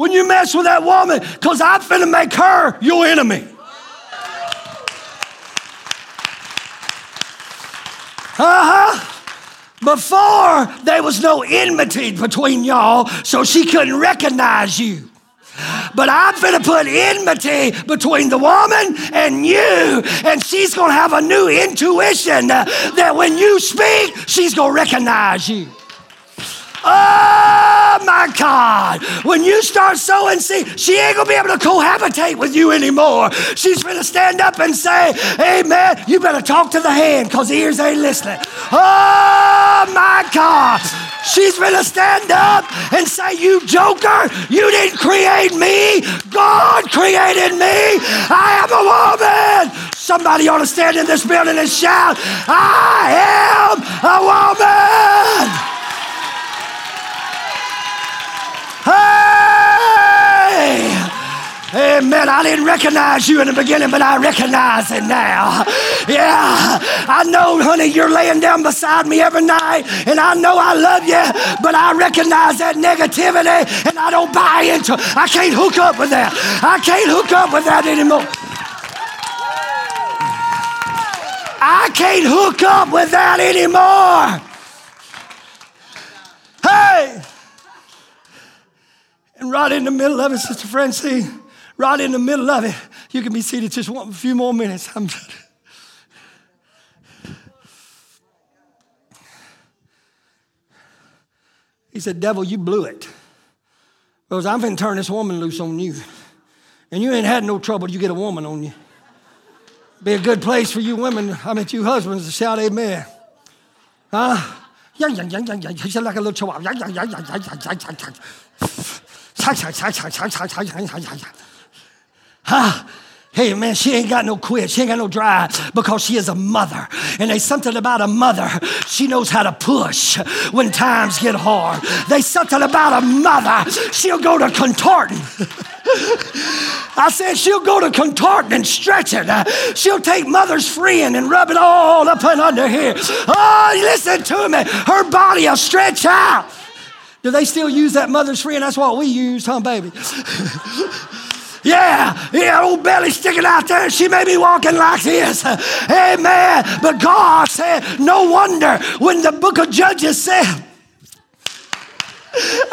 Speaker 1: when you mess with that woman because I'm finna make her your enemy. Uh huh. Before, there was no enmity between y'all, so she couldn't recognize you. But I'm to put enmity between the woman and you, and she's to have a new intuition that when you speak, she's to recognize you. Oh my God. When you start sowing seed, she ain't gonna be able to cohabitate with you anymore. She's gonna stand up and say, Amen. You better talk to the hand because ears ain't listening. Oh my God. She's gonna stand up and say, You joker, you didn't create me. God created me. I am a woman. Somebody ought to stand in this building and shout, I am a woman. Hey! Amen. I didn't recognize you in the beginning, but I recognize it now. Yeah. I know, honey, you're laying down beside me every night, and I know I love you, but I recognize that negativity, and I don't buy into it. I can't hook up with that. I can't hook up with that anymore. I can't hook up with that anymore. Hey! Right in the middle of it, Sister Francine, right in the middle of it, you can be seated just one, a few more minutes. I'm, he said, Devil, you blew it. Because I'm going to turn this woman loose on you. And you ain't had no trouble, you get a woman on you. Be a good place for you women, I mean, you husbands to shout amen. Huh? Yeah. He's like a little chihuahua. Huh? Ah, hey, man, she ain't got no quit. She ain't got no drive because she is a mother. And there's something about a mother. She knows how to push when times get hard. There's something about a mother. She'll go to contorting. I said she'll go to contorting and stretch it. She'll take mother's friend and rub it all up and under here. Oh, listen to me. Her body will stretch out. Do they still use that mother's friend? That's what we used, huh, baby? yeah, yeah, old belly sticking out there. She may be walking like this. Amen. But God said, no wonder when the book of Judges said,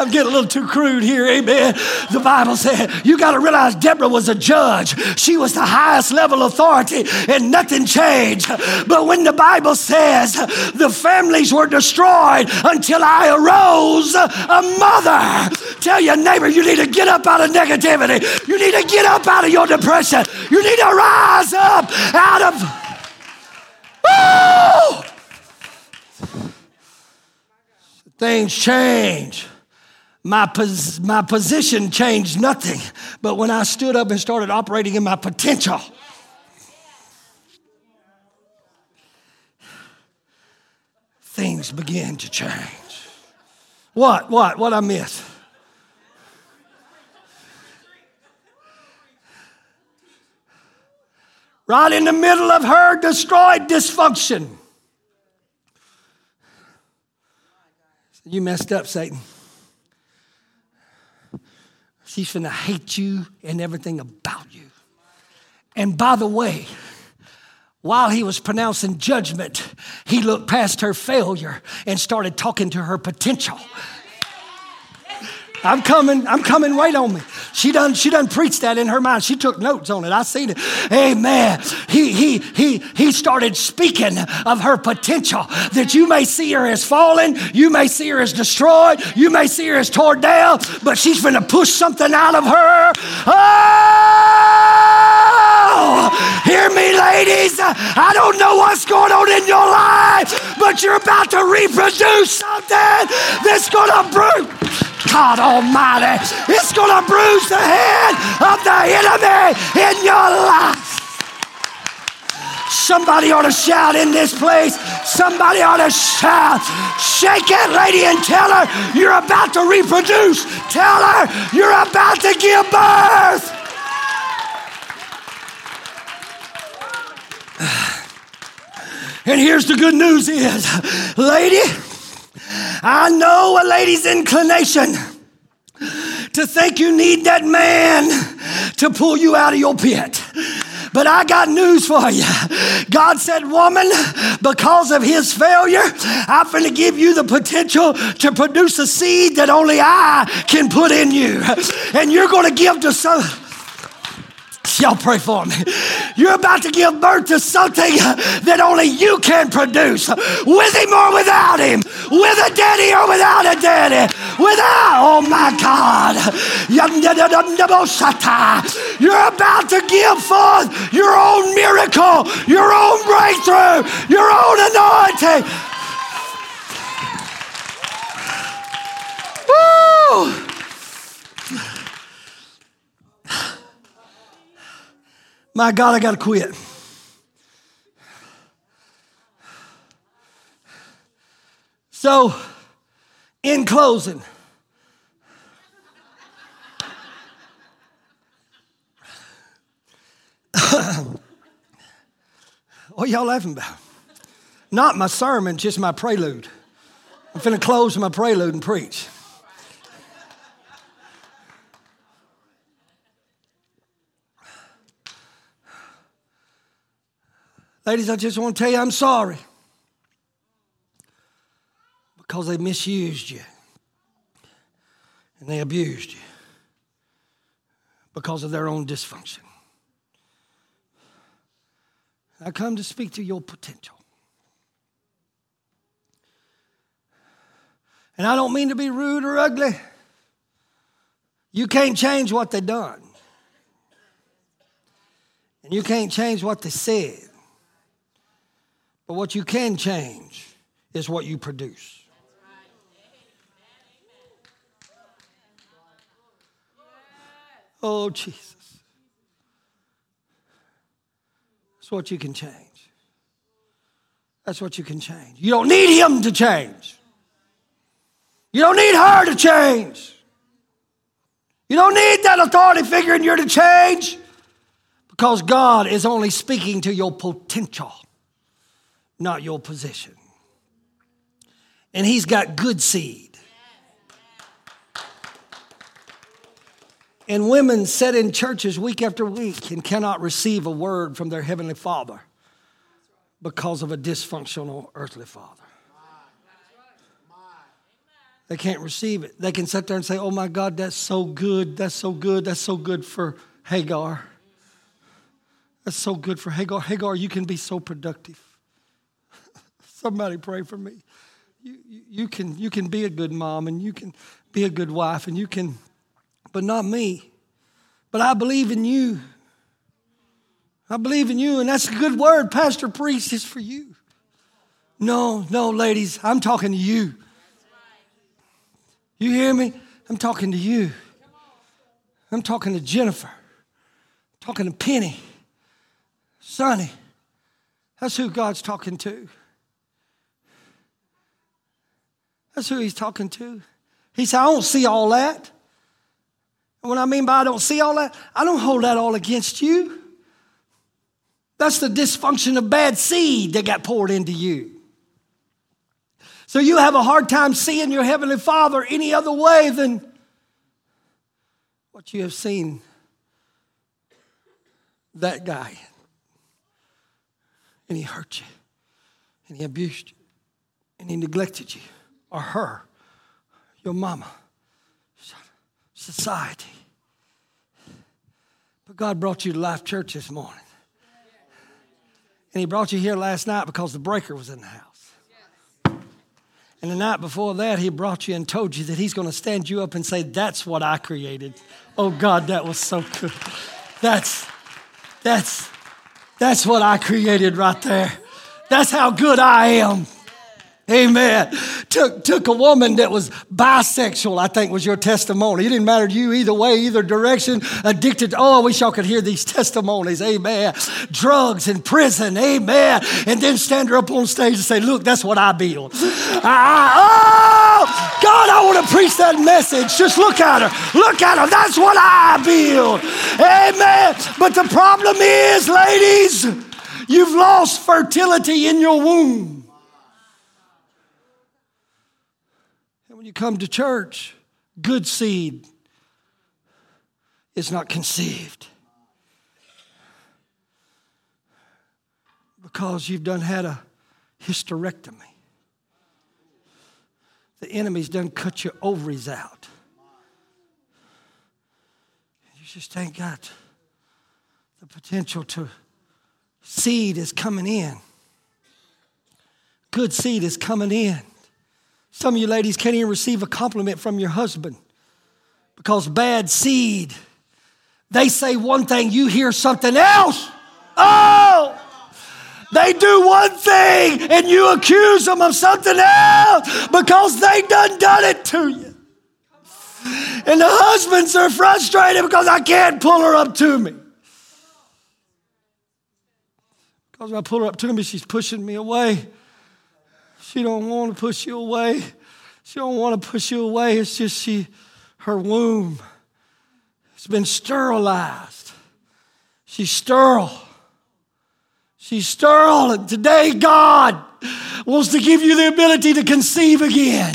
Speaker 1: I'm getting a little too crude here, amen. The Bible said, you got to realize Deborah was a judge. She was the highest level authority, and nothing changed. But when the Bible says the families were destroyed until I arose, a mother, tell your neighbor you need to get up out of negativity. You need to get up out of your depression. You need to rise up out of. Woo! Things change. My, pos- my position changed nothing, but when I stood up and started operating in my potential, things began to change. What? What? What I miss? Right in the middle of her destroyed dysfunction. You messed up, Satan. She's gonna hate you and everything about you. And by the way, while he was pronouncing judgment, he looked past her failure and started talking to her potential. I'm coming, I'm coming, wait on me. She done, she done preached that in her mind. She took notes on it. I seen it. Amen. He, he, he, he started speaking of her potential that you may see her as fallen, you may see her as destroyed, you may see her as torn down, but she's gonna push something out of her. Oh, hear me, ladies. I don't know what's going on in your life, but you're about to reproduce something that's gonna break. God Almighty, it's going to bruise the head of the enemy in your life. Somebody ought to shout in this place. Somebody ought to shout. Shake it, lady, and tell her you're about to reproduce. Tell her you're about to give birth. And here's the good news is, lady, I know a lady's inclination to think you need that man to pull you out of your pit. But I got news for you. God said, Woman, because of his failure, I'm going to give you the potential to produce a seed that only I can put in you. And you're going to give to some. Y'all pray for me. You're about to give birth to something that only you can produce. With him or without him. With a daddy or without a daddy. Without, oh my God. Oh, You're about to give forth your own miracle, your own breakthrough, your own anointing. Woo! My God, I got to quit. So, in closing, what y'all laughing about? Not my sermon, just my prelude. I'm finna close my prelude and preach. Ladies, I just want to tell you I'm sorry because they misused you and they abused you because of their own dysfunction. I come to speak to your potential. And I don't mean to be rude or ugly. You can't change what they done. And you can't change what they said. But what you can change is what you produce. Oh, Jesus. That's what you can change. That's what you can change. You don't need him to change. You don't need her to change. You don't need that authority figure in you to change because God is only speaking to your potential not your position. And he's got good seed. And women sit in churches week after week and cannot receive a word from their heavenly father because of a dysfunctional earthly father. They can't receive it. They can sit there and say, Oh my God, that's so good. That's so good. That's so good for Hagar. That's so good for Hagar. Hagar, you can be so productive. Somebody pray for me. You, you, you, can, you can be a good mom and you can be a good wife and you can, but not me. But I believe in you. I believe in you, and that's a good word, Pastor Priest, is for you. No, no, ladies, I'm talking to you. You hear me? I'm talking to you. I'm talking to Jennifer. I'm talking to Penny. Sonny. That's who God's talking to. That's who he's talking to. He said, I don't see all that. And what I mean by I don't see all that, I don't hold that all against you. That's the dysfunction of bad seed that got poured into you. So you have a hard time seeing your Heavenly Father any other way than what you have seen that guy. And he hurt you, and he abused you, and he neglected you, or her, your mama, society. But God brought you to Life Church this morning. And He brought you here last night because the breaker was in the house. And the night before that, He brought you and told you that He's going to stand you up and say, That's what I created. Oh, God, that was so good. That's, that's, that's what I created right there. That's how good I am. Amen. Took, took a woman that was bisexual, I think was your testimony. It didn't matter to you either way, either direction. Addicted. Oh, I wish y'all could hear these testimonies. Amen. Drugs in prison. Amen. And then stand her up on stage and say, Look, that's what I build. I, oh, God, I want to preach that message. Just look at her. Look at her. That's what I build. Amen. But the problem is, ladies, you've lost fertility in your womb. You come to church, good seed is not conceived. Because you've done had a hysterectomy. The enemy's done cut your ovaries out. You just ain't got the potential to seed is coming in. Good seed is coming in. Some of you ladies can't even receive a compliment from your husband because bad seed. They say one thing, you hear something else. Oh! They do one thing and you accuse them of something else because they done done it to you. And the husbands are frustrated because I can't pull her up to me. Because when I pull her up to me, she's pushing me away. She don't want to push you away. She don't want to push you away. It's just she, her womb has been sterilized. She's sterile. She's sterile. And today, God wants to give you the ability to conceive again.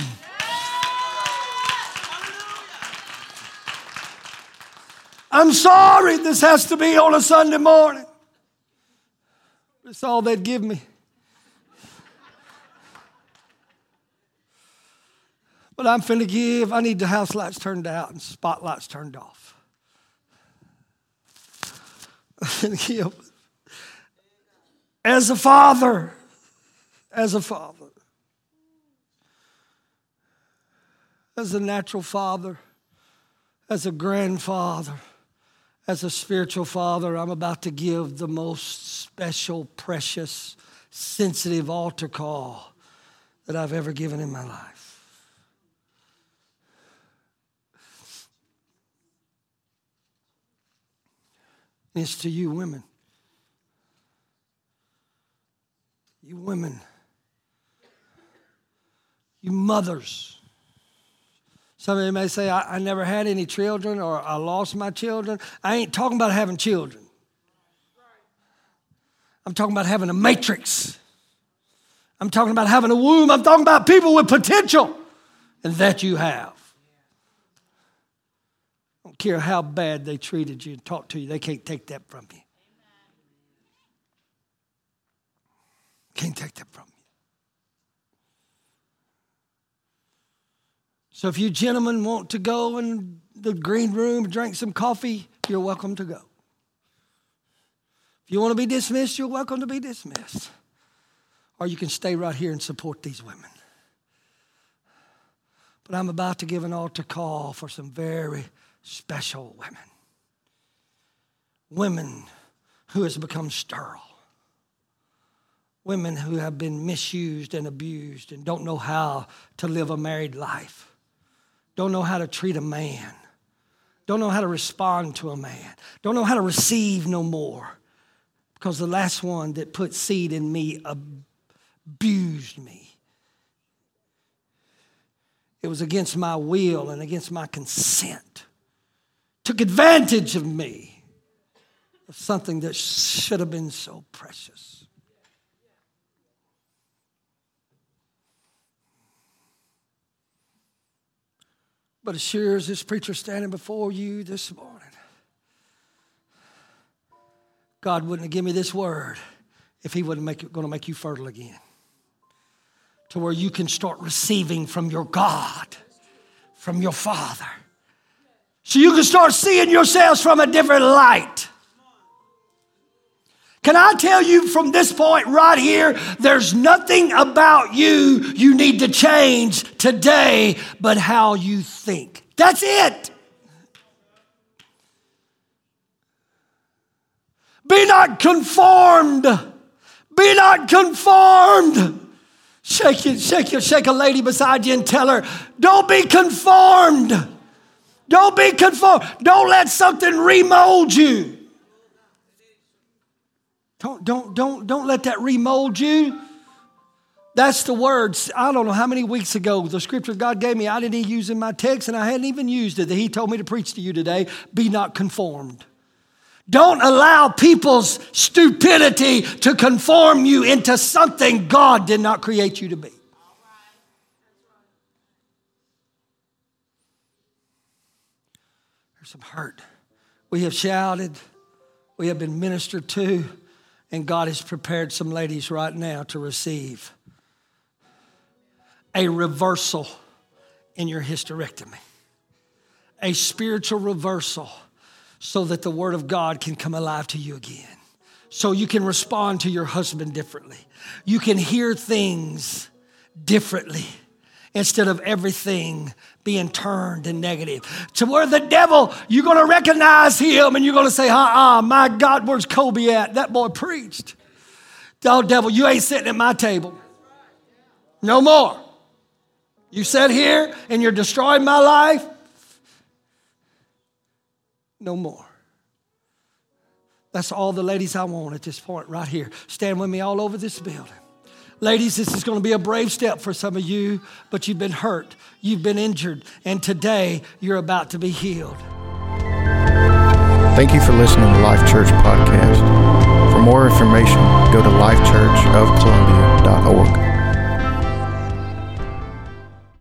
Speaker 1: I'm sorry this has to be on a Sunday morning. It's all they'd give me. But I'm finna give. I need the house lights turned out and spotlights turned off. Give. As a father, as a father, as a natural father, as a grandfather, as a spiritual father, I'm about to give the most special, precious, sensitive altar call that I've ever given in my life. It's to you women. You women. You mothers. Some of you may say, I, I, never had any children or I lost my children. I ain't talking about having children. I'm talking about having a matrix. I'm talking about having a womb. I'm talking about people with potential. And that you have don't care how bad they treated you and talked to you, they can't take that from you. Can't take that from you. So if you gentlemen want to go in the green room, drink some coffee, you're welcome to go. If you want to be dismissed, you're welcome to be dismissed. Or you can stay right here and support these women. But I'm about to give an altar call for some very special women. Women who has become sterile. Women who have been misused and abused and don't know how to live a married life. Don't know how to treat a man. Don't know how to respond to a man. Don't know how to receive no more. Because the last one that put seed in me abused me. It was against my will and against my consent took advantage of me of something that should have been so precious. But as sure as this preacher standing before you this morning, God wouldn't have given me this word if He wasn't make, going to make you fertile again. To where you can start receiving from your God, from your Father. So you can start seeing yourselves from a different light. Can I tell you from this point right here, there's nothing about you you need to change today but how you think. That's it. Be not conformed. Be not conformed. Shake it, shake it, shake a lady beside you and tell her, don't be conformed. Don't be conformed. Don't let something remold you. Don't, don't, don't, don't let that remold you. That's the words. I don't know how many weeks ago the scripture God gave me, I didn't use in my text, and I hadn't even used it that He told me to preach to you today. Be not conformed. Don't allow people's stupidity to conform you into something God did not create you to be. Some hurt. We have shouted, we have been ministered to. And God has prepared some ladies right now to receive a reversal in your hysterectomy, a spiritual reversal so that the Word of God can come alive to you again. So you can respond to your husband differently. You can hear things differently instead of everything being turned and negative. To where the devil, you're going to recognize him and you're going to say, uh uh, my God, where's Kobe at? That boy preached. Oh, devil, you ain't sitting at my table. No more. You sit here and you're destroying my life. No more. That's all the ladies I want at this point, right here. Stand with me all over this building. Ladies, this is going to be a brave step for some of you, but you've been hurt, you've been injured, and today you're about to be healed.
Speaker 2: Thank you for listening to Life Church Podcast. For more information, go to lifechurchofcolumbia.org.